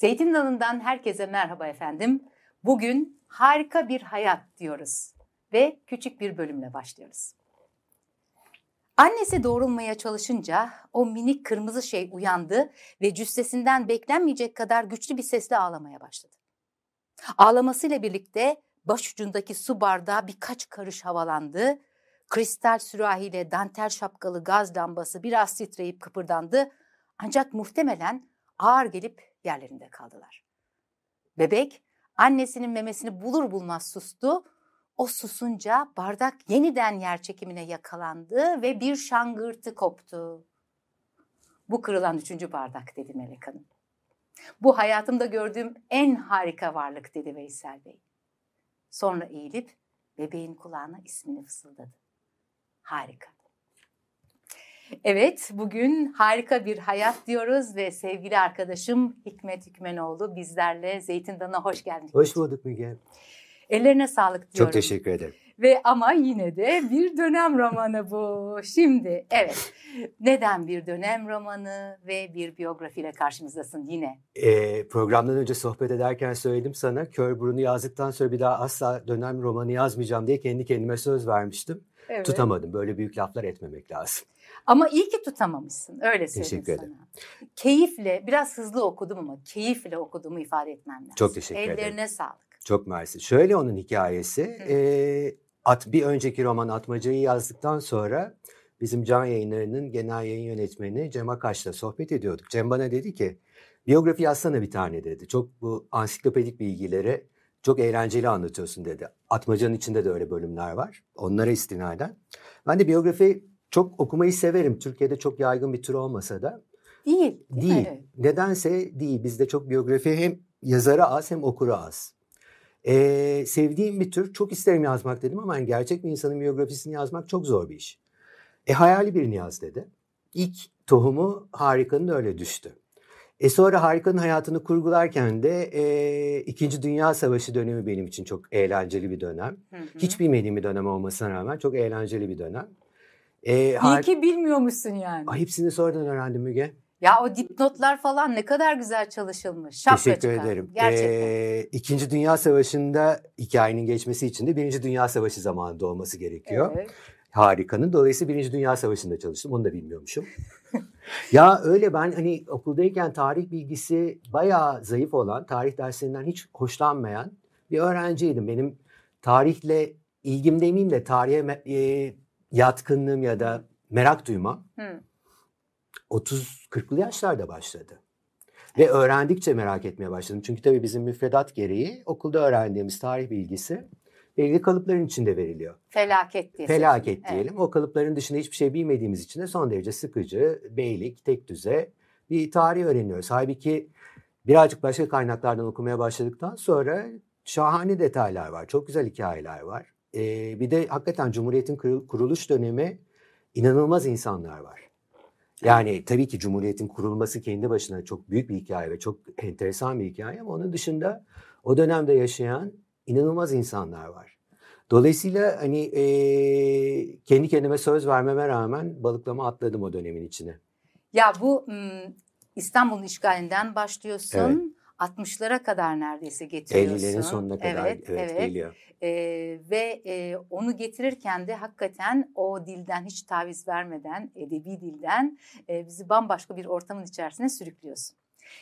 Zeytin Dalı'ndan herkese merhaba efendim. Bugün harika bir hayat diyoruz ve küçük bir bölümle başlıyoruz. Annesi doğrulmaya çalışınca o minik kırmızı şey uyandı ve cüssesinden beklenmeyecek kadar güçlü bir sesle ağlamaya başladı. Ağlamasıyla birlikte başucundaki su bardağı birkaç karış havalandı. Kristal sürahiyle dantel şapkalı gaz lambası biraz titreyip kıpırdandı. Ancak muhtemelen ağır gelip yerlerinde kaldılar. Bebek annesinin memesini bulur bulmaz sustu. O susunca bardak yeniden yer çekimine yakalandı ve bir şangırtı koptu. Bu kırılan üçüncü bardak dedi Melek Hanım. Bu hayatımda gördüğüm en harika varlık dedi Veysel Bey. Sonra eğilip bebeğin kulağına ismini fısıldadı. Harika. Evet, bugün harika bir hayat diyoruz ve sevgili arkadaşım Hikmet Hükmenoğlu bizlerle Zeytin Dalı'na hoş geldin. Hoş bulduk Müge. Ellerine sağlık diyorum. Çok teşekkür ederim. Ve ama yine de bir dönem romanı bu. Şimdi evet neden bir dönem romanı ve bir biyografiyle karşımızdasın yine? Ee, programdan önce sohbet ederken söyledim sana kör burunu yazdıktan sonra bir daha asla dönem romanı yazmayacağım diye kendi kendime söz vermiştim. Evet. Tutamadım böyle büyük laflar etmemek lazım. Ama iyi ki tutamamışsın öyle söyleyeyim teşekkür sana. Ederim. Keyifle biraz hızlı okudum ama keyifle okuduğumu ifade etmem lazım. Çok teşekkür Ellerine ederim. Ellerine sağlık. Çok mersi. Şöyle onun hikayesi. E, at bir önceki roman Atmaca'yı yazdıktan sonra bizim Can Yayınları'nın genel yayın yönetmeni Cem Akaş'la sohbet ediyorduk. Cem bana dedi ki biyografi yazsana bir tane dedi. Çok bu ansiklopedik bilgileri çok eğlenceli anlatıyorsun dedi. Atmaca'nın içinde de öyle bölümler var. Onlara istinaden. Ben de biyografi çok okumayı severim. Türkiye'de çok yaygın bir tür olmasa da. Değil. Değil. değil. Nedense değil. Bizde çok biyografi hem yazarı az hem okuru az. Ee, sevdiğim bir tür. Çok isterim yazmak dedim ama yani gerçek bir insanın biyografisini yazmak çok zor bir iş. E hayali birini yaz dedi. İlk tohumu Harika'nın öyle düştü. E sonra Harika'nın hayatını kurgularken de e, İkinci Dünya Savaşı dönemi benim için çok eğlenceli bir dönem. Hı hı. Hiç bilmediğim bir dönem olmasına rağmen çok eğlenceli bir dönem. E, İyi ki bilmiyormuşsun yani. Ay, hepsini sonradan öğrendim Müge. Ya o dipnotlar falan ne kadar güzel çalışılmış. Şapka Teşekkür çıkar. ederim. Gerçekten. Ee, İkinci Dünya Savaşı'nda hikayenin geçmesi için de Birinci Dünya Savaşı zamanında olması gerekiyor. Evet. Harikanın. Dolayısıyla Birinci Dünya Savaşı'nda çalıştım. Onu da bilmiyormuşum. ya öyle ben hani okuldayken tarih bilgisi bayağı zayıf olan, tarih derslerinden hiç hoşlanmayan bir öğrenciydim. Benim tarihle ilgim demeyeyim de tarihe e, yatkınlığım ya da merak duymam. Hı 30-40'lı yaşlarda başladı. Ve öğrendikçe merak etmeye başladım. Çünkü tabii bizim müfredat gereği okulda öğrendiğimiz tarih bilgisi belirli kalıpların içinde veriliyor. Felaket diye. Felaket diyelim. Evet. O kalıpların dışında hiçbir şey bilmediğimiz için de son derece sıkıcı, beylik, tek düze bir tarih öğreniyoruz. Halbuki birazcık başka kaynaklardan okumaya başladıktan sonra şahane detaylar var. Çok güzel hikayeler var. Ee, bir de hakikaten Cumhuriyet'in kuruluş dönemi inanılmaz insanlar var. Yani tabii ki Cumhuriyet'in kurulması kendi başına çok büyük bir hikaye ve çok enteresan bir hikaye ama onun dışında o dönemde yaşayan inanılmaz insanlar var. Dolayısıyla hani e, kendi kendime söz vermeme rağmen balıklama atladım o dönemin içine. Ya bu İstanbul'un işgalinden başlıyorsun. Evet. 60'lara kadar neredeyse getiriyorsun. 50'lerin sonuna kadar evet, evet, evet. geliyor. Ee, ve e, onu getirirken de hakikaten o dilden hiç taviz vermeden, edebi dilden e, bizi bambaşka bir ortamın içerisine sürüklüyorsun.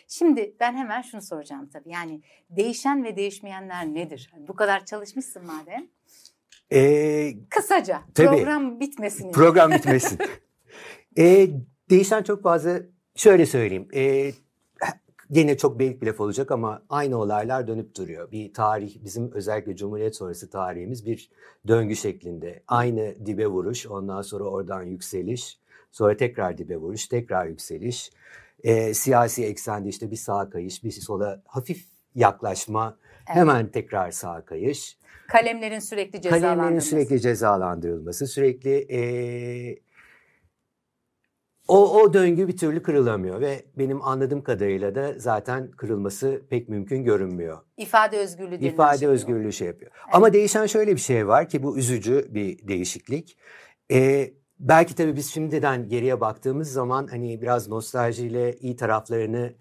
Şimdi ben hemen şunu soracağım tabii. Yani değişen ve değişmeyenler nedir? Hani bu kadar çalışmışsın madem. Ee, Kısaca tabii, program bitmesin. Program bitmesin. ee, değişen çok fazla şöyle söyleyeyim. Ee, Gene çok büyük bir laf olacak ama aynı olaylar dönüp duruyor. Bir tarih, bizim özellikle Cumhuriyet sonrası tarihimiz bir döngü şeklinde. Aynı dibe vuruş, ondan sonra oradan yükseliş, sonra tekrar dibe vuruş, tekrar yükseliş. E, siyasi eksende işte bir sağa kayış, bir sola hafif yaklaşma, evet. hemen tekrar sağa kayış. Kalemlerin sürekli cezalandırılması. Kalemlerin sürekli cezalandırılması, sürekli e, o, o döngü bir türlü kırılamıyor ve benim anladığım kadarıyla da zaten kırılması pek mümkün görünmüyor. İfade özgürlüğü İfade şey özgürlüğü şey yapıyor. Evet. Ama değişen şöyle bir şey var ki bu üzücü bir değişiklik. Ee, belki tabii biz şimdiden geriye baktığımız zaman hani biraz nostaljiyle iyi taraflarını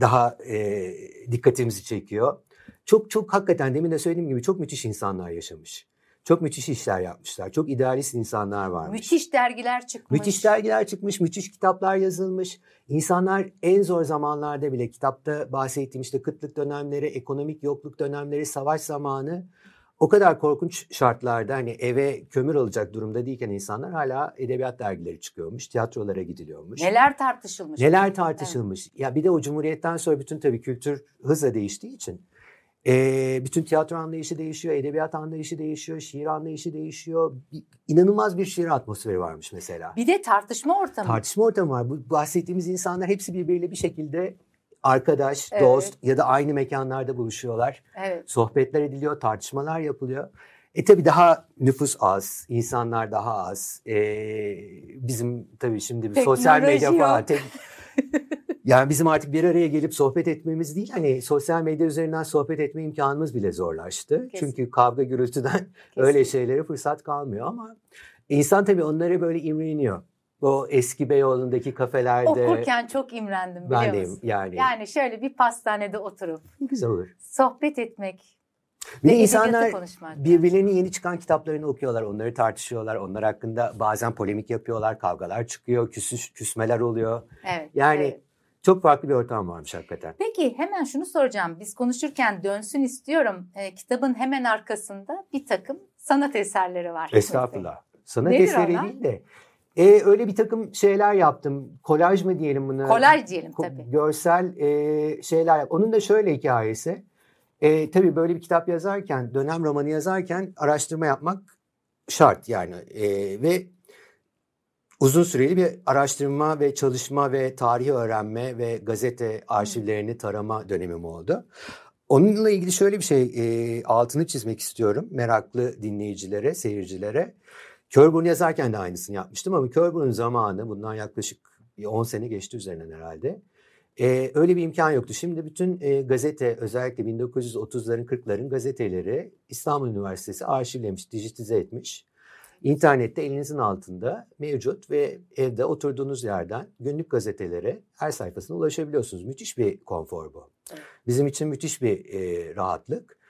daha e, dikkatimizi çekiyor. Çok çok hakikaten demin de söylediğim gibi çok müthiş insanlar yaşamış. Çok müthiş işler yapmışlar. Çok idealist insanlar varmış. Müthiş dergiler çıkmış. Müthiş dergiler çıkmış, müthiş kitaplar yazılmış. İnsanlar en zor zamanlarda bile kitapta bahsettiğim işte kıtlık dönemleri, ekonomik yokluk dönemleri, savaş zamanı o kadar korkunç şartlarda hani eve kömür alacak durumda değilken insanlar hala edebiyat dergileri çıkıyormuş, tiyatrolara gidiliyormuş. Neler tartışılmış. Neler tartışılmış. Evet. Ya bir de o cumhuriyetten sonra bütün tabii kültür hızla değiştiği için e, bütün tiyatro anlayışı değişiyor, edebiyat anlayışı değişiyor, şiir anlayışı değişiyor. Bir, inanılmaz bir şiir atmosferi varmış mesela. Bir de tartışma ortamı. Tartışma ortamı var. Bu bahsettiğimiz insanlar hepsi birbiriyle bir şekilde arkadaş, evet. dost ya da aynı mekanlarda buluşuyorlar. Evet. Sohbetler ediliyor, tartışmalar yapılıyor. E tabii daha nüfus az, insanlar daha az. E, bizim tabii şimdi bir sosyal medya falan. Tek, yani bizim artık bir araya gelip sohbet etmemiz değil, hani sosyal medya üzerinden sohbet etme imkanımız bile zorlaştı. Kesin. Çünkü kavga gürültüden Kesin. öyle şeylere fırsat kalmıyor ama insan tabii onlara böyle imreniyor. O eski Beyoğlu'ndaki kafelerde. Okurken çok imrendim biliyor ben musun? yani. Yani şöyle bir pastanede oturup. Güzel olur. Sohbet etmek. Bir de insanlar birbirlerinin yeni çıkan kitaplarını okuyorlar, onları tartışıyorlar, onlar hakkında bazen polemik yapıyorlar, kavgalar çıkıyor, küsüş, küsmeler oluyor. Evet. Yani evet. çok farklı bir ortam varmış hakikaten. Peki hemen şunu soracağım. Biz konuşurken dönsün istiyorum. E, kitabın hemen arkasında bir takım sanat eserleri var. Estağfurullah. Sanat Nedir eseri onlar? değil de e, öyle bir takım şeyler yaptım. Kolaj mı diyelim bunu? Kolaj diyelim tabii. Görsel e, şeyler yap. Onun da şöyle hikayesi. E, tabii böyle bir kitap yazarken, dönem romanı yazarken araştırma yapmak şart yani. E, ve uzun süreli bir araştırma ve çalışma ve tarihi öğrenme ve gazete arşivlerini tarama dönemim oldu. Onunla ilgili şöyle bir şey e, altını çizmek istiyorum meraklı dinleyicilere, seyircilere. Körburn yazarken de aynısını yapmıştım ama Körburn zamanı bundan yaklaşık 10 sene geçti üzerinden herhalde. Ee, öyle bir imkan yoktu. Şimdi bütün e, gazete özellikle 1930'ların 40'ların gazeteleri İstanbul Üniversitesi arşivlemiş, dijitize etmiş. İnternette elinizin altında mevcut ve evde oturduğunuz yerden günlük gazetelere her sayfasına ulaşabiliyorsunuz. Müthiş bir konfor bu. Bizim için müthiş bir e, rahatlık.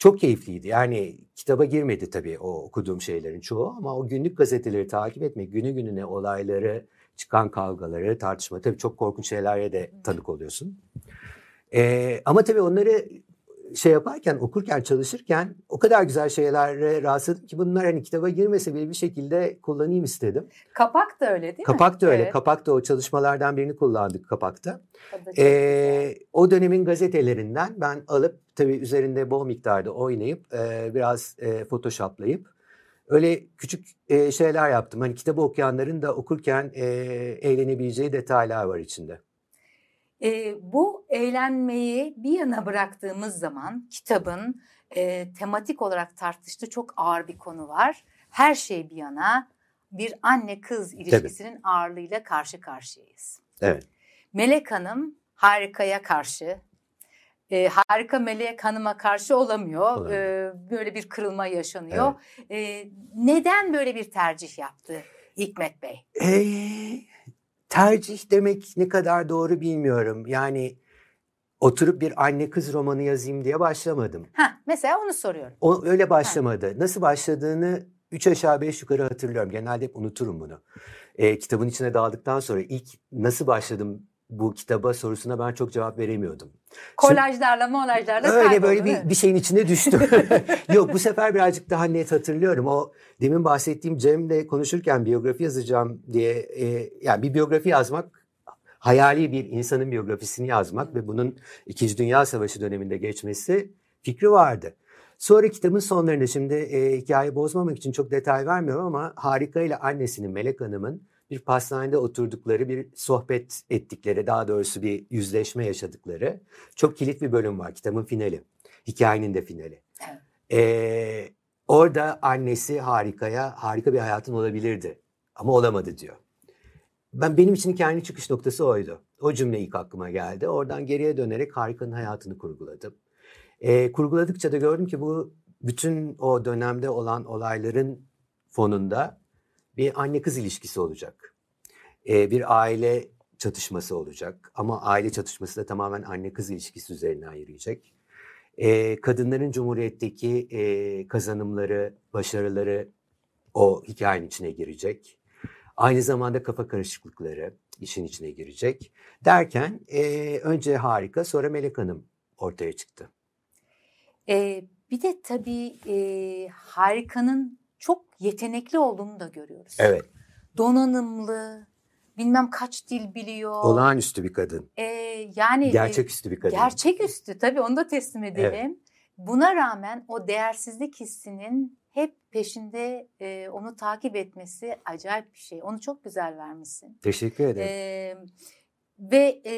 Çok keyifliydi. Yani kitaba girmedi tabii o okuduğum şeylerin çoğu ama o günlük gazeteleri takip etmek, günü gününe olayları, çıkan kavgaları, tartışma tabii çok korkunç şeylere de tanık oluyorsun. Ee, ama tabii onları şey yaparken, okurken, çalışırken o kadar güzel şeylere rastladım ki bunlar hani kitaba girmese bile bir şekilde kullanayım istedim. Kapak da öyle değil mi? Kapak da öyle. Evet. Kapak da o çalışmalardan birini kullandık kapakta. Ee, o dönemin gazetelerinden ben alıp tabii üzerinde bol miktarda oynayıp e, biraz e, photoshoplayıp öyle küçük e, şeyler yaptım. Hani kitabı okuyanların da okurken e, eğlenebileceği detaylar var içinde. E, bu eğlenmeyi bir yana bıraktığımız zaman kitabın e, tematik olarak tartıştığı çok ağır bir konu var. Her şey bir yana bir anne kız ilişkisinin Tabii. ağırlığıyla karşı karşıyayız. Evet. Melek Hanım harikaya karşı, e, harika Melek Hanım'a karşı olamıyor. E, böyle bir kırılma yaşanıyor. Evet. E, neden böyle bir tercih yaptı Hikmet Bey? Eee tercih demek ne kadar doğru bilmiyorum. Yani oturup bir anne kız romanı yazayım diye başlamadım. Ha, mesela onu soruyorum. O öyle başlamadı. Ha. Nasıl başladığını üç aşağı beş yukarı hatırlıyorum. Genelde hep unuturum bunu. E, kitabın içine daldıktan sonra ilk nasıl başladım bu kitaba sorusuna ben çok cevap veremiyordum. Kolajlarla molajlarla Öyle böyle bir, bir şeyin içine düştüm. Yok bu sefer birazcık daha net hatırlıyorum. O demin bahsettiğim Cem'le konuşurken biyografi yazacağım diye e, yani bir biyografi yazmak hayali bir insanın biyografisini yazmak ve bunun İkinci Dünya Savaşı döneminde geçmesi fikri vardı. Sonra kitabın sonlarında şimdi e, hikayeyi bozmamak için çok detay vermiyorum ama Harika ile annesinin Melek Hanım'ın bir pastanede oturdukları, bir sohbet ettikleri, daha doğrusu bir yüzleşme yaşadıkları çok kilit bir bölüm var. Kitabın finali. Hikayenin de finali. Ee, orada annesi harikaya, harika bir hayatın olabilirdi. Ama olamadı diyor. Ben benim için kendi çıkış noktası oydu. O cümle ilk aklıma geldi. Oradan geriye dönerek harikanın hayatını kurguladım. Ee, kurguladıkça da gördüm ki bu bütün o dönemde olan olayların fonunda bir anne kız ilişkisi olacak. Ee, bir aile çatışması olacak. Ama aile çatışması da tamamen anne kız ilişkisi üzerinden yürüyecek. E, kadınların Cumhuriyet'teki e, kazanımları, başarıları o hikayenin içine girecek. Aynı zamanda kafa karışıklıkları işin içine girecek. Derken e, önce Harika sonra Melek Hanım ortaya çıktı. E, bir de tabii e, Harika'nın yetenekli olduğunu da görüyoruz. Evet. Donanımlı, bilmem kaç dil biliyor. Olağanüstü bir kadın. E, yani gerçeküstü bir kadın. Gerçeküstü tabii onu da teslim edelim. Evet. Buna rağmen o değersizlik hissinin hep peşinde e, onu takip etmesi acayip bir şey. Onu çok güzel vermişsin. Teşekkür ederim. E, ve e,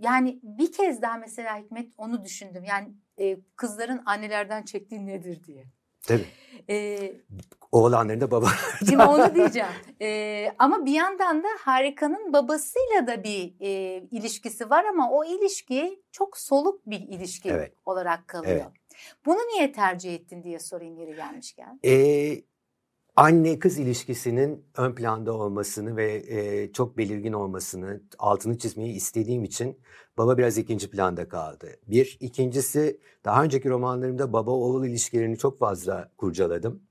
yani bir kez daha mesela Hikmet onu düşündüm. Yani e, kızların annelerden çektiği nedir diye. Tabii. Ee, Oğlanların da babalardan. Şimdi onu diyeceğim. Ee, ama bir yandan da Harika'nın babasıyla da bir e, ilişkisi var ama o ilişki çok soluk bir ilişki evet. olarak kalıyor. Evet. Bunu niye tercih ettin diye sorayım yeri gelmişken. Ee, anne kız ilişkisinin ön planda olmasını ve e, çok belirgin olmasını altını çizmeyi istediğim için baba biraz ikinci planda kaldı. Bir, ikincisi daha önceki romanlarımda baba oğul ilişkilerini çok fazla kurcaladım.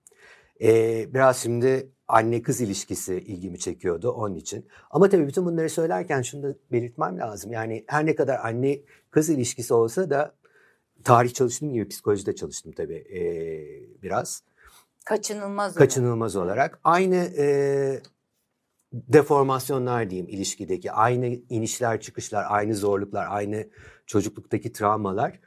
E, biraz şimdi anne kız ilişkisi ilgimi çekiyordu onun için. Ama tabii bütün bunları söylerken şunu da belirtmem lazım. Yani her ne kadar anne kız ilişkisi olsa da tarih çalıştığım gibi psikolojide çalıştım tabii e, biraz. Kaçınılmaz olarak. Kaçınılmaz olarak. Aynı e, deformasyonlar diyeyim ilişkideki. Aynı inişler çıkışlar, aynı zorluklar, aynı çocukluktaki travmalar.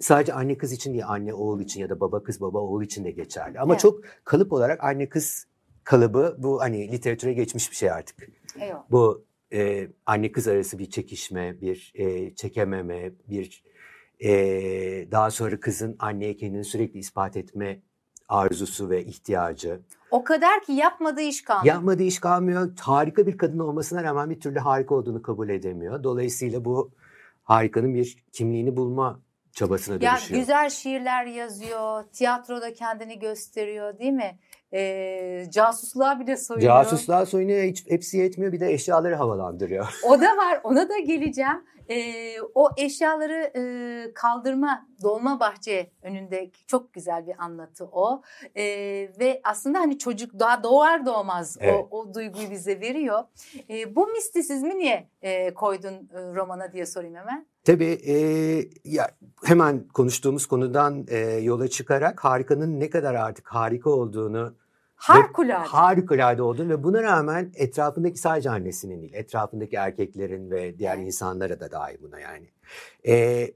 Sadece anne kız için değil, anne oğul için ya da baba kız baba oğul için de geçerli. Ama evet. çok kalıp olarak anne kız kalıbı bu hani literatüre geçmiş bir şey artık. Evet. Bu e, anne kız arası bir çekişme, bir e, çekememe, bir e, daha sonra kızın anneye kendini sürekli ispat etme arzusu ve ihtiyacı. O kadar ki yapmadığı iş kalmıyor. Yapmadığı iş kalmıyor. Harika bir kadın olmasına rağmen bir türlü harika olduğunu kabul edemiyor. Dolayısıyla bu harikanın bir kimliğini bulma çabasına dönüşüyor. Ya güzel şiirler yazıyor, tiyatroda kendini gösteriyor değil mi? E, casusluğa bile soyunuyor. Casusluğa soyunuyor, hiç, hepsi yetmiyor bir de eşyaları havalandırıyor. O da var, ona da geleceğim. E, o eşyaları e, kaldırma dolma bahçe önünde çok güzel bir anlatı o e, ve aslında hani çocuk daha doğar doğmaz evet. o, o duyguyu bize veriyor. E, bu mistisizmi niye e, koydun e, romana diye sorayım hemen. Tabii e, ya hemen konuştuğumuz konudan e, yola çıkarak harikanın ne kadar artık harika olduğunu Harikulade. Harikulade olduğunu ve buna rağmen etrafındaki sadece annesinin değil, etrafındaki erkeklerin ve diğer insanlara da dahil buna yani. Ee,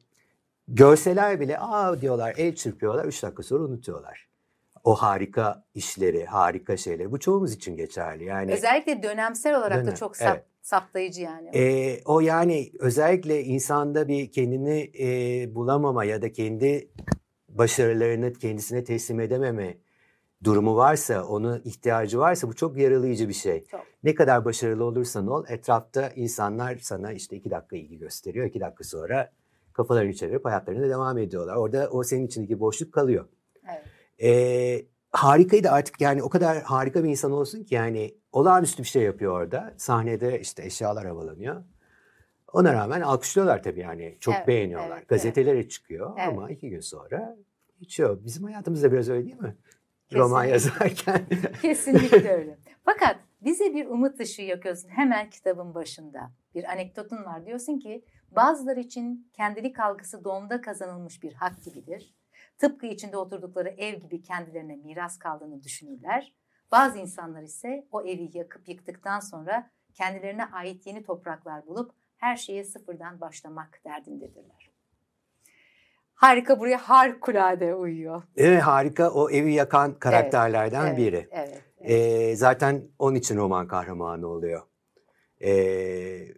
görseler bile aa diyorlar, el çırpıyorlar, üç dakika sonra unutuyorlar. O harika işleri, harika şeyleri. Bu çoğumuz için geçerli. Yani Özellikle dönemsel olarak dönem, da çok sap, evet. saptayıcı yani. Ee, o yani özellikle insanda bir kendini e, bulamama ya da kendi başarılarını kendisine teslim edememe durumu varsa, onu ihtiyacı varsa bu çok yaralayıcı bir şey. Çok. Ne kadar başarılı olursan ol, etrafta insanlar sana işte iki dakika ilgi gösteriyor. iki dakika sonra kafalarını çevirip hayatlarına devam ediyorlar. Orada o senin içindeki boşluk kalıyor. Evet. Ee, harikaydı artık yani o kadar harika bir insan olsun ki yani olağanüstü bir şey yapıyor orada. Sahnede işte eşyalar havalanıyor. Ona rağmen alkışlıyorlar tabii yani. Çok evet, beğeniyorlar. Evet, Gazetelere evet. çıkıyor evet. ama iki gün sonra geçiyor. Bizim hayatımızda biraz öyle değil mi? Kesinlikle. roman yazarken. Kesinlikle öyle. Fakat bize bir umut ışığı yakıyorsun hemen kitabın başında. Bir anekdotun var diyorsun ki bazıları için kendilik algısı doğumda kazanılmış bir hak gibidir. Tıpkı içinde oturdukları ev gibi kendilerine miras kaldığını düşünürler. Bazı insanlar ise o evi yakıp yıktıktan sonra kendilerine ait yeni topraklar bulup her şeye sıfırdan başlamak derdindedirler. Harika buraya harikulade uyuyor. Evet harika o evi yakan karakterlerden evet, biri. Evet, evet. Ee, zaten onun için roman kahramanı oluyor. Ee,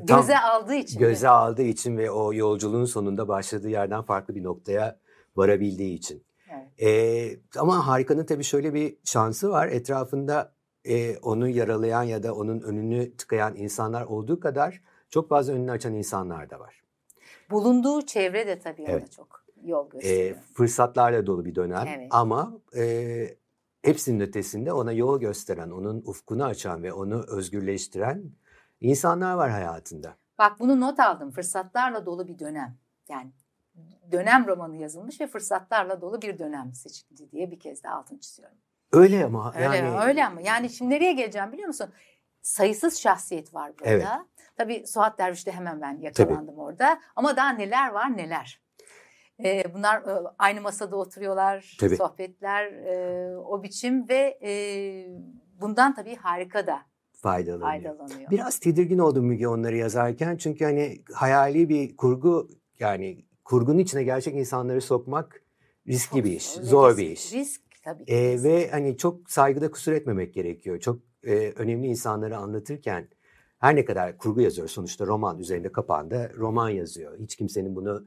göze aldığı için. Göze mi? aldığı için ve o yolculuğun sonunda başladığı yerden farklı bir noktaya varabildiği için. Evet. Ee, ama harikanın tabii şöyle bir şansı var. Etrafında e, onu yaralayan ya da onun önünü tıkayan insanlar olduğu kadar çok fazla önünü açan insanlar da var. Bulunduğu çevre de tabii evet. ona çok yol gösteriyor. E, fırsatlarla dolu bir dönem evet. ama e, hepsinin ötesinde ona yol gösteren, onun ufkunu açan ve onu özgürleştiren insanlar var hayatında. Bak bunu not aldım. Fırsatlarla dolu bir dönem. Yani dönem romanı yazılmış ve fırsatlarla dolu bir dönem seçildi diye bir kez daha altını çiziyorum. Öyle ama öyle, yani. Öyle ama yani şimdi nereye geleceğim biliyor musun? Sayısız şahsiyet var burada. Evet. Tabii Suat Derviş'te hemen ben yakalandım Tabii. orada. Ama daha neler var neler. Ee, bunlar e, aynı masada oturuyorlar, tabii. sohbetler, e, o biçim ve e, bundan tabii harika da faydalanıyor. faydalanıyor. Biraz tedirgin oldum Müge onları yazarken çünkü hani hayali bir kurgu yani kurgunun içine gerçek insanları sokmak riskli çok, bir iş, zor risk, bir iş. Risk tabii. Ee, ve hani çok saygıda kusur etmemek gerekiyor. Çok e, önemli insanları anlatırken her ne kadar kurgu yazıyor sonuçta roman üzerinde kapağında roman yazıyor. Hiç kimsenin bunu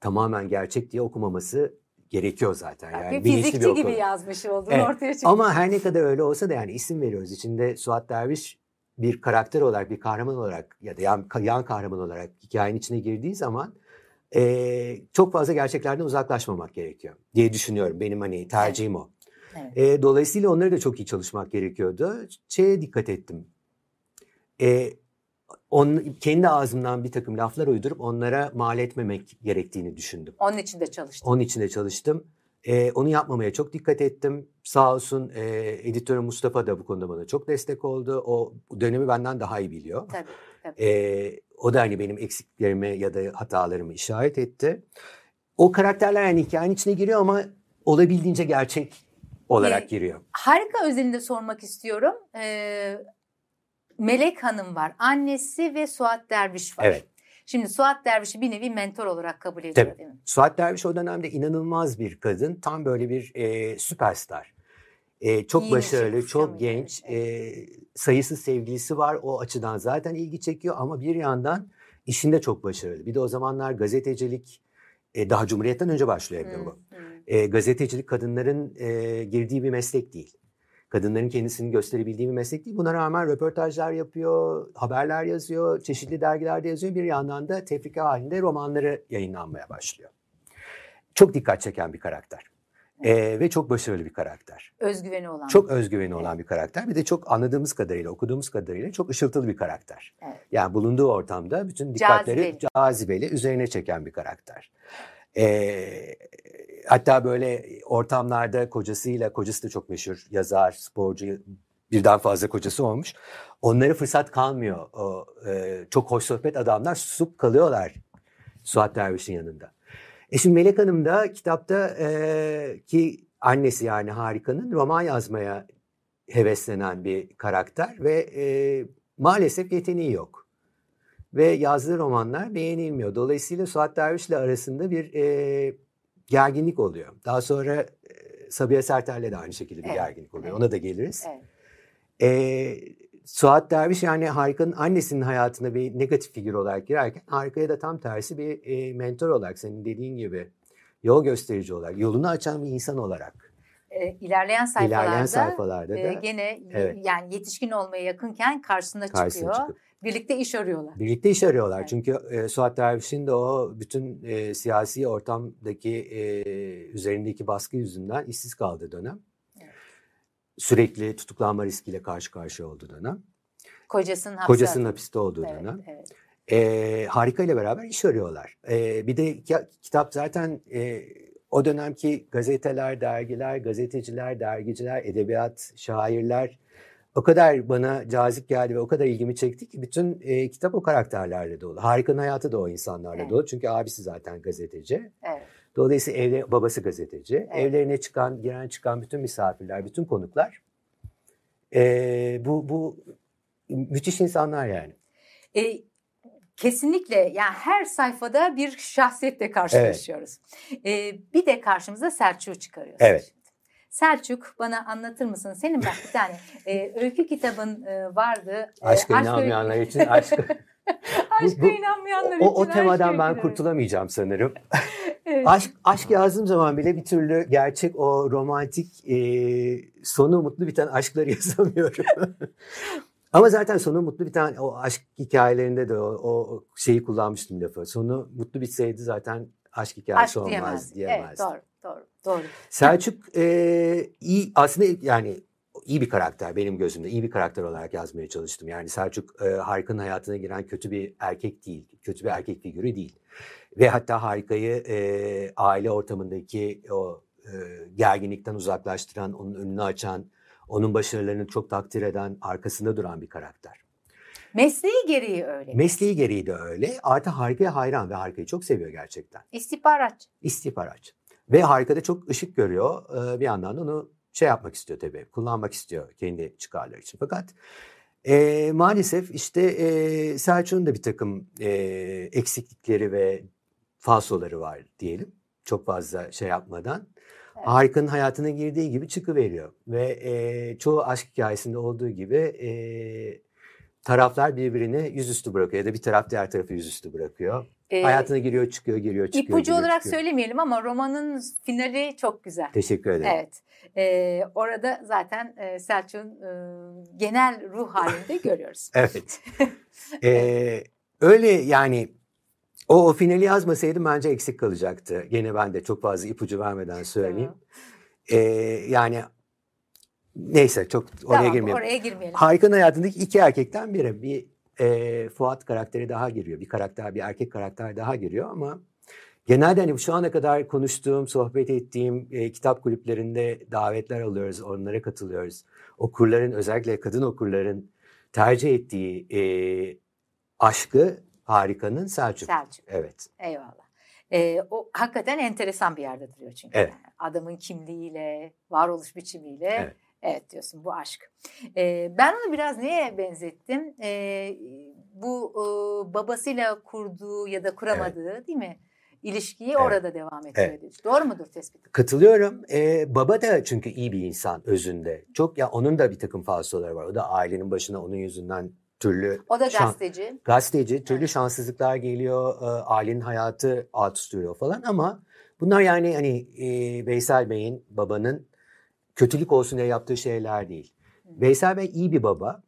tamamen gerçek diye okumaması gerekiyor zaten. Yani bir fizikçi bir gibi yazmış olduğunu evet. ortaya çıkıyor. Ama her ne kadar öyle olsa da yani isim veriyoruz. İçinde Suat Derviş bir karakter olarak, bir kahraman olarak ya da yan, yan kahraman olarak hikayenin içine girdiği zaman e, çok fazla gerçeklerden uzaklaşmamak gerekiyor diye düşünüyorum. Benim hani tercihim evet. o. Evet. E, dolayısıyla onları da çok iyi çalışmak gerekiyordu. Şeye dikkat ettim. E, on, kendi ağzımdan bir takım laflar uydurup onlara mal etmemek gerektiğini düşündüm. Onun için de çalıştım. Onun için de çalıştım. E, onu yapmamaya çok dikkat ettim. Sağ olsun e, editörüm Mustafa da bu konuda bana çok destek oldu. O dönemi benden daha iyi biliyor. Tabii, tabii. E, o da hani benim eksiklerimi ya da hatalarımı işaret etti. O karakterler yani hikayenin içine giriyor ama olabildiğince gerçek olarak ee, giriyor. Harika özelinde sormak istiyorum. Ee, Melek Hanım var. Annesi ve Suat Derviş var. Evet. Şimdi Suat Derviş'i bir nevi mentor olarak kabul ediyor Tabii. değil mi? Suat Derviş o dönemde inanılmaz bir kadın. Tam böyle bir e, süperstar. E, çok İyi başarılı, çok genç. E, sayısız sevgilisi var. O açıdan zaten ilgi çekiyor ama bir yandan işinde çok başarılı. Bir de o zamanlar gazetecilik e, daha Cumhuriyet'ten önce başlıyor hmm, bu. E, gazetecilik kadınların e, girdiği bir meslek değil kadınların kendisini gösterebildiği bir meslek değil. Buna rağmen röportajlar yapıyor, haberler yazıyor, çeşitli dergilerde yazıyor. Bir yandan da tefrika halinde romanları yayınlanmaya başlıyor. Çok dikkat çeken bir karakter. Ee, ve çok başarılı bir karakter. Özgüveni olan. Çok özgüveni evet. olan bir karakter. Bir de çok anladığımız kadarıyla, okuduğumuz kadarıyla çok ışıltılı bir karakter. Evet. Yani bulunduğu ortamda bütün dikkatleri cazibeli, cazibeli üzerine çeken bir karakter. Ee, hatta böyle ortamlarda kocasıyla, kocası da çok meşhur yazar, sporcu, birden fazla kocası olmuş. Onlara fırsat kalmıyor. O, e, çok hoş sohbet adamlar susup kalıyorlar Suat Derviş'in yanında. E şimdi Melek Hanım da kitapta e, ki annesi yani Harika'nın roman yazmaya heveslenen bir karakter ve e, maalesef yeteneği yok. Ve yazdığı romanlar beğenilmiyor. Dolayısıyla Suat Derviş'le arasında bir e, gerginlik oluyor. Daha sonra Sabiha Sertel'le de aynı şekilde bir evet. gerginlik oluyor. Evet. Ona da geliriz. Evet. E, Suat Derviş yani Harika'nın annesinin hayatına bir negatif figür olarak girerken Harika'ya da tam tersi bir e, mentor olarak senin dediğin gibi yol gösterici olarak, yolunu açan bir insan olarak. E, ilerleyen sayfalarda, ilerleyen sayfalarda da, e, gene evet. yani yetişkin olmaya yakınken karşısına, karşısına çıkıyor. Çıkıp, Birlikte iş arıyorlar. Birlikte iş arıyorlar. Evet. Çünkü e, Suat Derviş'in de o bütün e, siyasi ortamdaki e, üzerindeki baskı yüzünden işsiz kaldığı dönem. Evet. Sürekli tutuklanma riskiyle karşı karşıya olduğu dönem. Kocasının, hapse Kocasının hapiste olduğu evet, dönem. Evet. E, harika ile beraber iş arıyorlar. E, bir de kitap zaten e, o dönemki gazeteler, dergiler, gazeteciler, dergiciler, edebiyat, şairler o kadar bana cazip geldi ve o kadar ilgimi çekti ki bütün e, kitap o karakterlerle dolu. Harika'nın hayatı da o insanlarla evet. dolu. Çünkü abisi zaten gazeteci. Evet. Dolayısıyla evde babası gazeteci. Evet. Evlerine çıkan, giren çıkan bütün misafirler, bütün konuklar e, bu bu müthiş insanlar yani. E, kesinlikle yani her sayfada bir şahsiyetle karşılaşıyoruz. Evet. E, bir de karşımıza Selçuk'u çıkarıyoruz. Evet. Selçuk bana anlatır mısın? Senin bak bir tane e, öykü kitabın e, vardı. Aşka e, inanmayanlar öykü... için aşk. Aşka bu, inanmayanlar o, için. O temadan ben kurtulamayacağım sanırım. evet. Aşk, aşk yazdığım zaman bile bir türlü gerçek o romantik e, sonu mutlu biten aşkları yazamıyorum. Ama zaten sonu mutlu biten o aşk hikayelerinde de o, o şeyi kullanmıştım lafı. Sonu mutlu bitseydi zaten aşk hikayesi aşk olmaz diyemez. diyemez. Evet doğru doğru doğru. Selçuk e, iyi aslında yani iyi bir karakter benim gözümde. iyi bir karakter olarak yazmaya çalıştım. Yani Selçuk e, Harika'nın hayatına giren kötü bir erkek değil. Kötü bir erkek figürü değil. Ve hatta Harika'yı e, aile ortamındaki o e, gerginlikten uzaklaştıran, onun önünü açan, onun başarılarını çok takdir eden, arkasında duran bir karakter. Mesleği gereği öyle. Mesleği gereği de öyle. Artı Harika'ya hayran ve Harika'yı çok seviyor gerçekten. İstihbarat. İstihbarat. Ve Harika'da çok ışık görüyor. Ee, bir yandan da onu şey yapmak istiyor tabii. Kullanmak istiyor kendi çıkarları için. Fakat e, maalesef işte e, Selçuk'un da bir takım e, eksiklikleri ve falsoları var diyelim. Çok fazla şey yapmadan. Evet. Harika'nın hayatına girdiği gibi çıkıveriyor. Ve e, çoğu aşk hikayesinde olduğu gibi e, taraflar birbirini yüzüstü bırakıyor. Ya da bir taraf diğer tarafı yüzüstü bırakıyor. Ee, Hayatına giriyor, çıkıyor, giriyor, çıkıyor. İpucu giriyor, olarak çıkıyor. söylemeyelim ama romanın finali çok güzel. Teşekkür ederim. Evet. Ee, orada zaten e, Selçuk'un e, genel ruh halinde görüyoruz. evet. ee, öyle yani o, o finali yazmasaydım bence eksik kalacaktı. Gene ben de çok fazla ipucu vermeden söyleyeyim. Ee, yani neyse çok oraya tamam, girmeyelim. Oraya girmeyelim. Harika'nın hayatındaki iki erkekten biri. Bir e, Fuat karakteri daha giriyor. Bir karakter, bir erkek karakter daha giriyor ama genelde hani şu ana kadar konuştuğum, sohbet ettiğim e, kitap kulüplerinde davetler alıyoruz, onlara katılıyoruz. Okurların, özellikle kadın okurların tercih ettiği e, aşkı Harika'nın Selçuk. Selçuk. Evet. Eyvallah. Ee, o hakikaten enteresan bir yerde duruyor çünkü. Evet. Yani adamın kimliğiyle, varoluş biçimiyle. Evet. Evet diyorsun bu aşk. Ee, ben onu biraz neye benzettim? Ee, bu e, babasıyla kurduğu ya da kuramadığı evet. değil mi? İlişkiyi evet. orada devam ettiriyor. Evet. Doğru mudur tespit? Katılıyorum. Ee, baba da çünkü iyi bir insan özünde. Çok ya onun da bir takım falsoları var. O da ailenin başına onun yüzünden türlü o da gazeteci. Şan, gazeteci, türlü evet. şanssızlıklar geliyor. E, ailenin hayatı alt üstürüyor falan ama bunlar yani hani e, Veysel Bey'in babanın kötülük olsun diye yaptığı şeyler değil. Veysel Bey iyi bir baba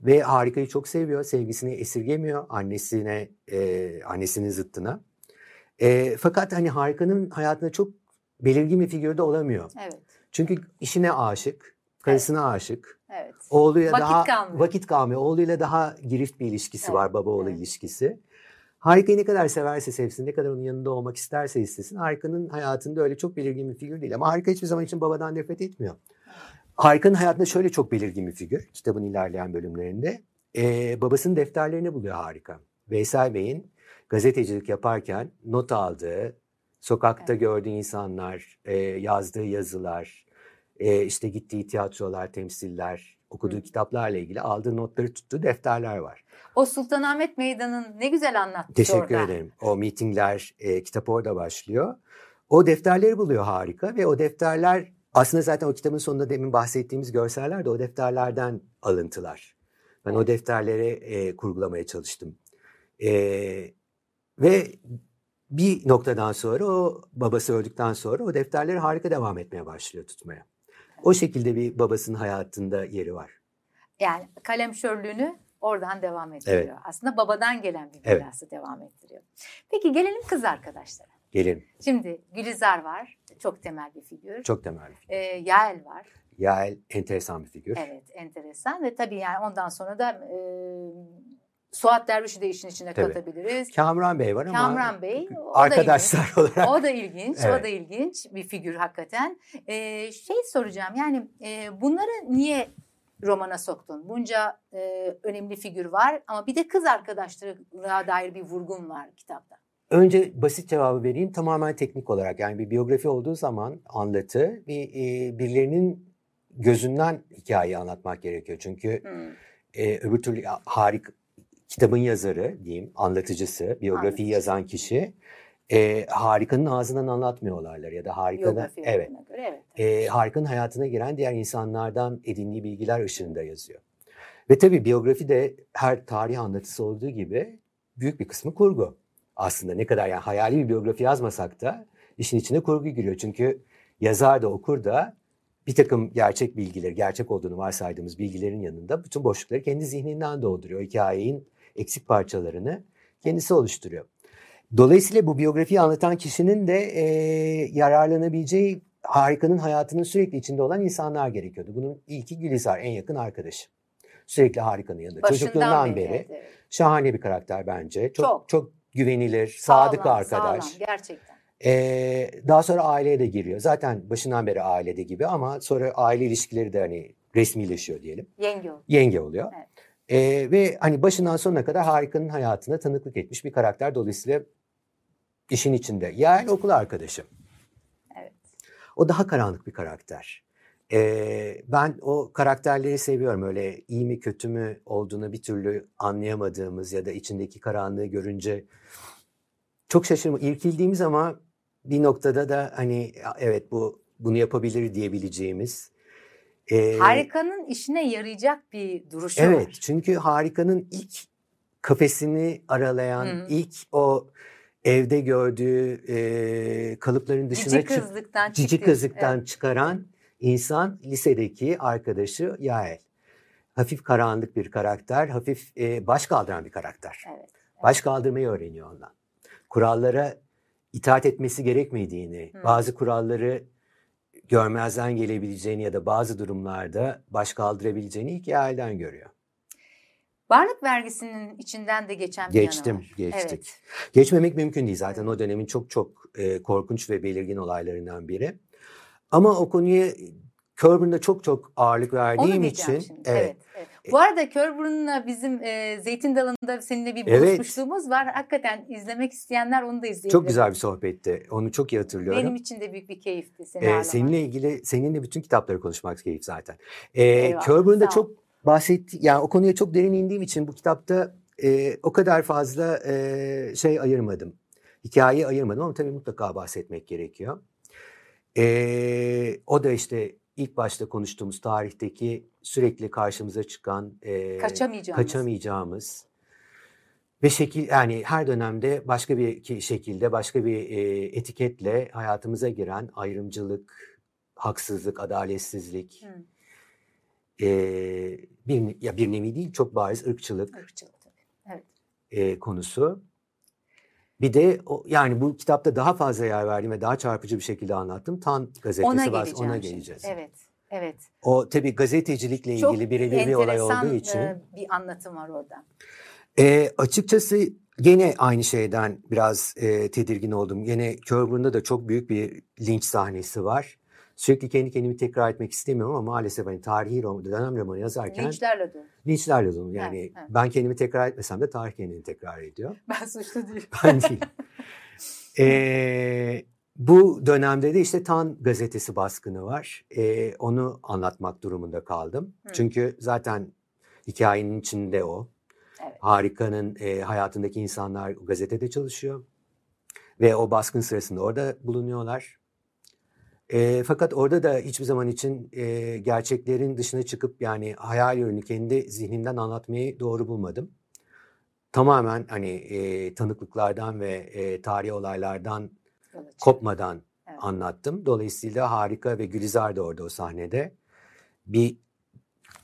ve harikayı çok seviyor. Sevgisini esirgemiyor annesine, e, annesinin zıttına. E, fakat hani harikanın hayatında çok belirgin bir figürde olamıyor. Evet. Çünkü işine aşık, karısına evet. aşık. Evet. Oğluyla vakit daha kalmıyor. vakit kalmıyor. Oğluyla daha girift bir ilişkisi evet. var baba oğlu evet. ilişkisi. Harikayı ne kadar severse sevsin, ne kadar onun yanında olmak isterse istesin. Harika'nın hayatında öyle çok belirgin bir figür değil. Ama Harika hiçbir zaman için babadan nefret etmiyor. Harika'nın hayatında şöyle çok belirgin bir figür kitabın ilerleyen bölümlerinde. Ee, babasının defterlerini buluyor Harika. Veysel Bey'in gazetecilik yaparken not aldığı, sokakta evet. gördüğü insanlar, e, yazdığı yazılar, e, işte gittiği tiyatrolar, temsiller, okuduğu Hı. kitaplarla ilgili aldığı notları tuttuğu defterler var. O Sultanahmet Meydanı'nın ne güzel anlattı Teşekkür orada. ederim. O mitingler, e, kitap orada başlıyor. O defterleri buluyor harika ve o defterler aslında zaten o kitabın sonunda demin bahsettiğimiz görseller de o defterlerden alıntılar. Ben o defterleri e, kurgulamaya çalıştım. E, ve bir noktadan sonra o babası öldükten sonra o defterleri harika devam etmeye başlıyor tutmaya. O şekilde bir babasının hayatında yeri var. Yani kalemşörlüğünü oradan devam ettiriyor. Evet. Aslında babadan gelen bir Evet. mirası devam ettiriyor. Peki gelelim kız arkadaşlara. Gelin. Şimdi Gülizar var. Çok temel bir figür. Çok temel. Ee, Yael var. Yael enteresan bir figür. Evet enteresan ve tabii yani ondan sonra da e, Suat Derviş'i de işin içine Tabii. katabiliriz. Kamran Bey var ama Kamran Bey. o da arkadaşlar olarak. O da ilginç, Evet. o da ilginç bir figür hakikaten. Ee, şey soracağım yani e, bunları niye romana soktun? Bunca e, önemli figür var ama bir de kız arkadaşlığa dair bir vurgun var kitapta. Önce basit cevabı vereyim. Tamamen teknik olarak yani bir biyografi olduğu zaman anlatı bir e, birilerinin gözünden hikayeyi anlatmak gerekiyor. Çünkü Hmm. e, öbür türlü harik kitabın yazarı diyeyim, anlatıcısı, biyografiyi Anlatıcı. yazan kişi e, harikanın ağzından anlatmıyor olayları ya da harikanın evet göre evet. e, Harika'nın hayatına giren diğer insanlardan edindiği bilgiler ışığında yazıyor. Ve tabii biyografi de her tarih anlatısı olduğu gibi büyük bir kısmı kurgu. Aslında ne kadar yani hayali bir biyografi yazmasak da işin içine kurgu giriyor. Çünkü yazar da okur da bir takım gerçek bilgileri, gerçek olduğunu varsaydığımız bilgilerin yanında bütün boşlukları kendi zihninden dolduruyor. Hikayenin eksik parçalarını kendisi oluşturuyor. Dolayısıyla bu biyografiyi anlatan kişinin de e, yararlanabileceği Harika'nın hayatının sürekli içinde olan insanlar gerekiyordu. Bunun ilki Gülizar en yakın arkadaşı. Sürekli Harika'nın yanında. Başından Çocukluğundan beri. beri. Evet, Şahane bir karakter bence. Çok çok, Çok. güvenilir, sadık Sağlam, arkadaş. Sağlam, gerçekten. Ee, daha sonra aileye de giriyor. Zaten başından beri ailede gibi ama sonra aile ilişkileri de hani resmileşiyor diyelim. Yenge o. Yenge oluyor. Evet. Ee, ve hani başından sonuna kadar Harika'nın hayatına tanıklık etmiş bir karakter. Dolayısıyla işin içinde. Yani okul arkadaşı. Evet. O daha karanlık bir karakter. Ee, ben o karakterleri seviyorum. Öyle iyi mi kötü mü olduğunu bir türlü anlayamadığımız ya da içindeki karanlığı görünce çok şaşırma. İrkildiğimiz ama bir noktada da hani evet bu bunu yapabilir diyebileceğimiz. Ee, Harikanın işine yarayacak bir duruşu Evet var. çünkü Harika'nın ilk kafesini aralayan, Hı hı. ilk o evde gördüğü e, kalıpların dışına Cici çık- kızlıktan cici çıktı. kızlıktan çıkaran insan lisedeki arkadaşı Yael. Hafif karanlık bir karakter, hafif e, baş kaldıran bir karakter. Evet. evet. Baş kaldırmayı öğreniyor ondan. Kurallara itaat etmesi gerekmediğini, Hı. bazı kuralları görmezden gelebileceğini ya da bazı durumlarda baş kaldırabileceğini ilk Yael'den görüyor. Varlık vergisinin içinden de geçen bir Geçtim, yanı var. geçtik. Evet. Geçmemek mümkün değil zaten o dönemin çok çok e, korkunç ve belirgin olaylarından biri. Ama o konuya Corbyn'da çok çok ağırlık verdiğim için şimdi. evet. Evet. Bu arada Körburnu'na bizim e, Zeytin Dalı'nda seninle bir Evet. buluşmuşluğumuz var. Hakikaten izlemek isteyenler onu da izleyebilir. Çok güzel bir sohbetti. Onu çok iyi hatırlıyorum. Benim için de büyük bir keyifti seni Ee, seninle ilgili seninle bütün kitapları konuşmak keyif zaten. Ee, ol. çok bahsetti yani o konuya çok derin indiğim için bu kitapta e, o kadar fazla e, şey ayırmadım. Hikayeyi ayırmadım ama tabii mutlaka bahsetmek gerekiyor. Ee, o da işte ilk başta konuştuğumuz tarihteki sürekli karşımıza çıkan e, Kaçamayacağımız. kaçamayacağımız ve şekil yani her dönemde başka bir ki- şekilde başka bir e, etiketle hayatımıza giren ayrımcılık, haksızlık, adaletsizlik, e, bir ya bir nevi değil çok bariz ırkçılık ırkçılık tabii. Evet. e, konusu. Bir de yani bu kitapta daha fazla yer verdiğim ve daha çarpıcı bir şekilde anlattım. Tan gazetesi Ona var. Ona şimdi. geleceğiz. Evet. Evet. O tabii gazetecilikle Çok ilgili birebir bir olay olduğu için. e, bir anlatım var orada. E, açıkçası gene aynı şeyden biraz e, tedirgin oldum. Gene Corbyn'da da çok büyük bir linç sahnesi var. Sürekli kendi kendimi tekrar etmek istemiyorum ama maalesef hani tarihi roman, dönem romanı yazarken Linçlerle dolu. linçlerle dolu. Yani Evet, evet. ben kendimi tekrar etmesem de tarih kendini tekrar ediyor. Ben suçlu değilim. Ben değil. E, bu dönemde de işte Tan gazetesi baskını var. E, onu anlatmak durumunda kaldım. Hı. Çünkü zaten hikayenin içinde o. Evet. Harika'nın e, hayatındaki insanlar gazetede çalışıyor. Ve o baskın sırasında orada bulunuyorlar. E, fakat orada da hiçbir zaman için e, gerçeklerin dışına çıkıp yani hayal ürünü kendi zihnimden anlatmayı doğru bulmadım. Tamamen hani e, tanıklıklardan ve e, tarihi olaylardan çıkıyor. kopmadan Evet. anlattım. Dolayısıyla Harika ve Gülizar da orada o sahnede. Bir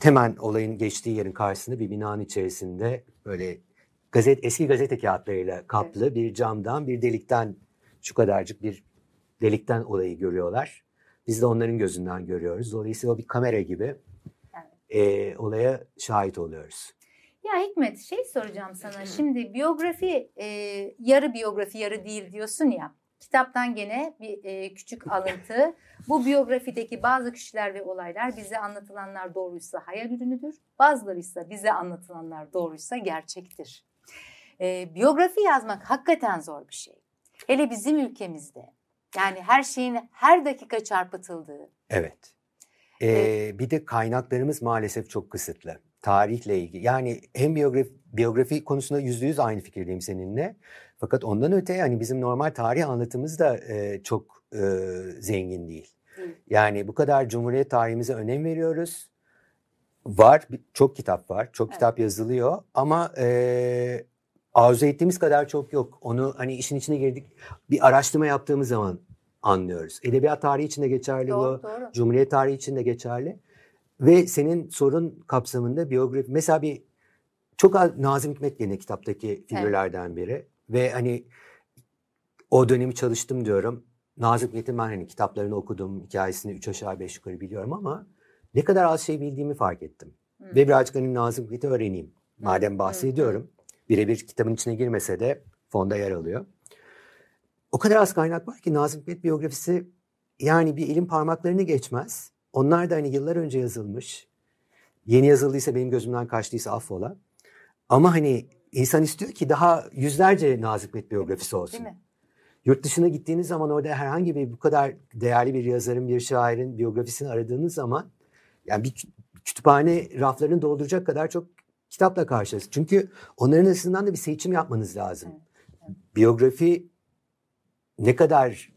hemen olayın geçtiği yerin karşısında bir binanın içerisinde böyle gazet eski gazete kağıtlarıyla kaplı bir camdan bir delikten şu kadarcık bir delikten olayı görüyorlar. Biz de onların gözünden görüyoruz. Dolayısıyla o bir kamera gibi e, olaya şahit oluyoruz. Ya Hikmet şey soracağım sana. Şimdi biyografi e, yarı biyografi yarı değil diyorsun ya. Kitaptan gene bir e, küçük alıntı. Bu biyografideki bazı kişiler ve olaylar bize anlatılanlar doğruysa hayal ürünüdür. Bazıları ise bize anlatılanlar doğruysa gerçektir. E, biyografi yazmak hakikaten zor bir şey. Hele bizim ülkemizde. Yani her şeyin her dakika çarpıtıldığı. Evet. Ee, bir de kaynaklarımız maalesef çok kısıtlı. Tarihle ilgili. Yani hem biyografi, biyografi konusunda yüzde yüz aynı fikirdeyim seninle. Fakat ondan öte yani bizim normal tarih anlatımız da e, çok e, zengin değil. Değil. Yani bu kadar Cumhuriyet tarihimize önem veriyoruz. Var, çok kitap var, çok Evet. kitap yazılıyor ama e, arzu ettiğimiz kadar çok yok. Onu hani işin içine girdik, bir araştırma yaptığımız zaman anlıyoruz. Edebiyat tarihi için de geçerli bu. Doğru doğru. Cumhuriyet tarihi için de geçerli. Ve senin sorun kapsamında biyografi. Mesela bir çok az Nazım Hikmet yine kitaptaki figürlerden biri. Ve hani o dönemi çalıştım diyorum. Nazım Hikmet'in ben hani kitaplarını okudum, hikayesini üç aşağı beş yukarı biliyorum ama ne kadar az şey bildiğimi fark ettim. Hı. Ve birazcık hani Nazım Hikmet'i öğreneyim. Madem bahsediyorum. Birebir kitabın içine girmese de fonda yer alıyor. O kadar az kaynak var ki Nazım Hikmet biyografisi yani bir elin parmaklarını geçmez. Onlar da hani yıllar önce yazılmış. Yeni yazıldıysa benim gözümden kaçtıysa affola. Ama hani insan istiyor ki daha yüzlerce Nazım Hikmet biyografisi olsun. Değil mi? Yurt dışına gittiğiniz zaman orada herhangi bir bu kadar değerli bir yazarın, bir şairin biyografisini aradığınız zaman yani bir kütüphane raflarını dolduracak kadar çok kitapla karşılaşırsınız. Çünkü onların arasından da bir seçim yapmanız lazım. Biyografi ne kadar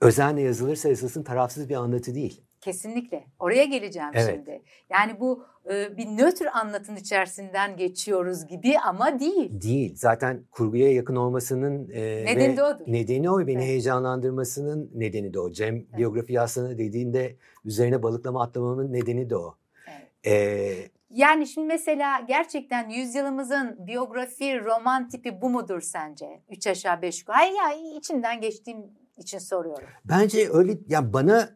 özenle yazılırsa yazılsın tarafsız bir anlatı değil. Kesinlikle. Oraya geleceğim evet. şimdi. Yani bu e, bir nötr anlatın içerisinden geçiyoruz gibi ama değil. Değil. Zaten kurguya yakın olmasının e, nedeni de odur. Nedeni o. Beni evet. heyecanlandırmasının nedeni de o. Cem evet. biyografi yazsana dediğinde üzerine balıklama atlamamın nedeni de o. Evet. Ee, yani şimdi mesela gerçekten yüzyılımızın biyografi, roman tipi bu mudur sence? Üç aşağı beş yukarı. Hayır ya içinden geçtiğim için soruyorum. Bence öyle ya bana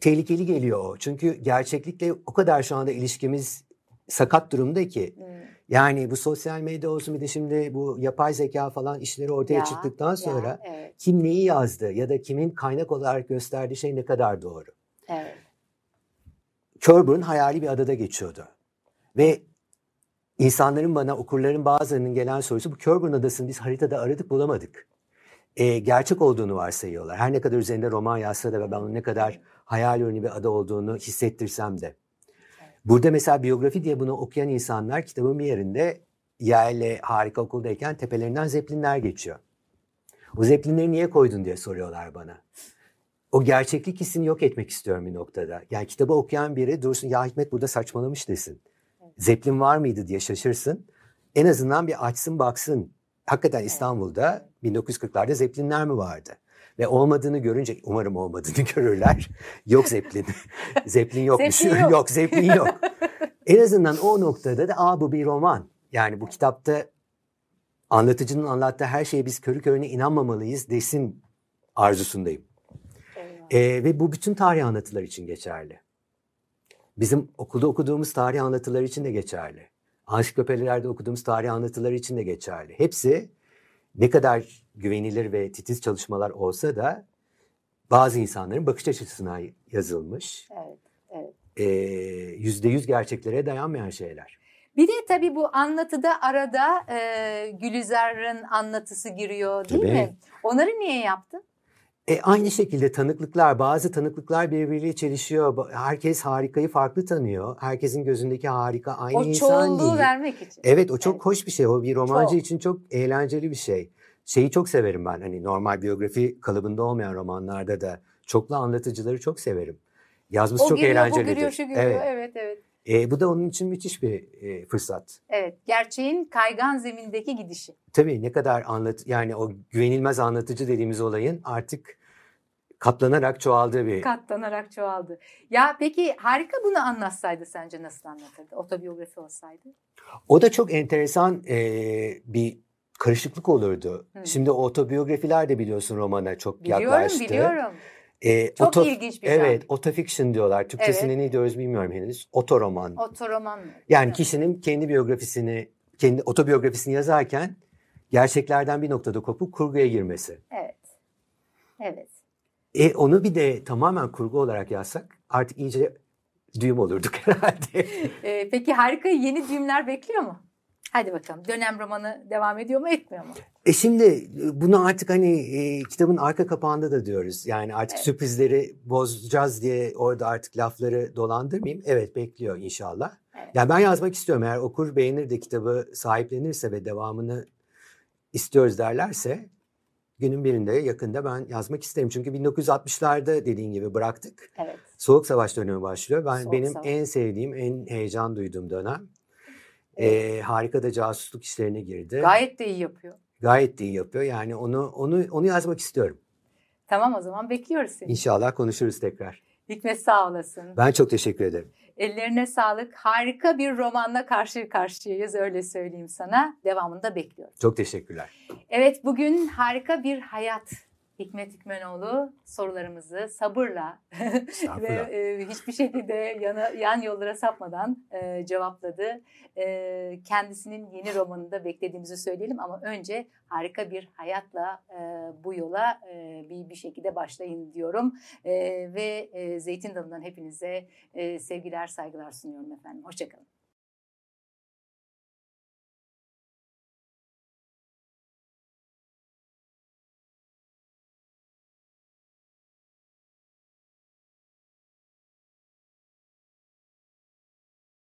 tehlikeli geliyor o. Çünkü gerçeklikle o kadar şu anda ilişkimiz sakat durumda ki. Hmm. Yani bu sosyal medya olsun bir de şimdi bu yapay zeka falan işleri ortaya ya, çıktıktan sonra ya, evet. kim neyi yazdı ya da kimin kaynak olarak gösterdiği şey ne kadar doğru. Evet. Körburn hayali bir adada geçiyordu. Ve insanların bana okurların bazılarının gelen sorusu bu Körburn adasını biz haritada aradık bulamadık. E, gerçek olduğunu varsayıyorlar. Her ne kadar üzerinde roman yazsa da ve ben onun ne kadar hayal ürünü bir ada olduğunu hissettirsem de. Burada mesela biyografi diye bunu okuyan insanlar kitabın bir yerinde Yale harika okuldayken tepelerinden zeplinler geçiyor. O zeplinleri niye koydun diye soruyorlar bana. O gerçeklik hissini yok etmek istiyorum bir noktada. Yani kitabı okuyan biri dursun ya Hikmet burada saçmalamış desin. Zeplin var mıydı diye şaşırsın. En azından bir açsın baksın. Hakikaten İstanbul'da 1940'larda Zeplinler mi vardı? Ve olmadığını görünce umarım olmadığını görürler. Yok Zeppelin. Zeppelin yokmuş. Zeppelin yok. yok Zeppelin yok. en azından o noktada da aa bu bir roman. Yani bu kitapta anlatıcının anlattığı her şeye biz körü körüne inanmamalıyız desin arzusundayım. Ee, ve bu bütün tarih anlatılar için geçerli. Bizim okulda okuduğumuz tarih anlatıları için de geçerli. Ansiklopedilerde okuduğumuz tarih anlatıları için de geçerli. Hepsi ne kadar güvenilir ve titiz çalışmalar olsa da bazı insanların bakış açısına yazılmış. Evet, evet. Yüzde yüz gerçeklere dayanmayan şeyler. Bir de tabii bu anlatıda arada e, Gülizar'ın anlatısı giriyor değil tabii. mi? Onları niye yaptın? E, aynı şekilde tanıklıklar, bazı tanıklıklar birbiriyle çelişiyor. Herkes harikayı farklı tanıyor. Herkesin gözündeki harika aynı o insan değil. O vermek için. Evet o çok evet. hoş bir şey. O bir romancı çok. için çok eğlenceli bir şey. Şeyi çok severim ben. Hani normal biyografi kalıbında olmayan romanlarda da çoklu anlatıcıları çok severim. Yazması o çok giriyor, eğlencelidir. O giriyor, şu giriyor. Evet, evet. evet. E, bu da onun için müthiş bir e, fırsat. Evet, gerçeğin kaygan zemindeki gidişi. Tabii ne kadar anlat yani o güvenilmez anlatıcı dediğimiz olayın artık katlanarak çoğaldığı bir... Katlanarak çoğaldı. Ya peki harika bunu anlatsaydı sence nasıl anlatırdı? Otobiyografi olsaydı? O da çok enteresan e, bir karışıklık olurdu. Hı. Şimdi otobiyografiler de biliyorsun romana çok biliyorum, yaklaştı. Biliyorum, biliyorum. E, Çok oto, ilginç bir şey. Evet, otofiction diyorlar. Türkçesine evet. ne diyoruz bilmiyorum henüz. Otoroman. Otoroman? Yani evet. kişinin kendi biyografisini, kendi otobiyografisini yazarken gerçeklerden bir noktada kopup kurguya girmesi. Evet. Evet. E onu bir de tamamen kurgu olarak yazsak artık iyice düğüm olurduk herhalde. e, peki harika yeni düğümler bekliyor mu? Hadi bakalım dönem romanı devam ediyor mu etmiyor mu? E şimdi e, bunu artık hani e, kitabın arka kapağında da diyoruz. Yani artık evet. sürprizleri bozacağız diye orada artık lafları dolandırmayayım. Evet bekliyor inşallah. Evet. Yani ben yazmak istiyorum. Eğer okur beğenir de kitabı sahiplenirse ve devamını istiyoruz derlerse günün birinde yakında ben yazmak isterim. Çünkü 1960'larda dediğin gibi bıraktık. Evet. Soğuk Savaş dönemi başlıyor. Ben Soğuk benim Savaş. en sevdiğim, en heyecan duyduğum dönem. Ee, harika da casusluk işlerine girdi. Gayet de iyi yapıyor. Gayet de iyi yapıyor. Yani onu onu onu yazmak istiyorum. Tamam o zaman bekliyoruz seni. İnşallah konuşuruz tekrar. Hikmet sağ olasın. Ben çok teşekkür ederim. Ellerine sağlık. Harika bir romanla karşı karşıyayız öyle söyleyeyim sana. Devamını da bekliyorum. Çok teşekkürler. Evet bugün harika bir hayat Hikmet Hikmenoğlu sorularımızı sabırla ve e, hiçbir şekilde yana, yan yollara sapmadan e, cevapladı. E, kendisinin yeni romanında beklediğimizi söyleyelim ama önce harika bir hayatla e, bu yola e, bir bir şekilde başlayın diyorum. E, ve e, Zeytin Dalı'ndan hepinize e, sevgiler saygılar sunuyorum efendim. Hoşçakalın.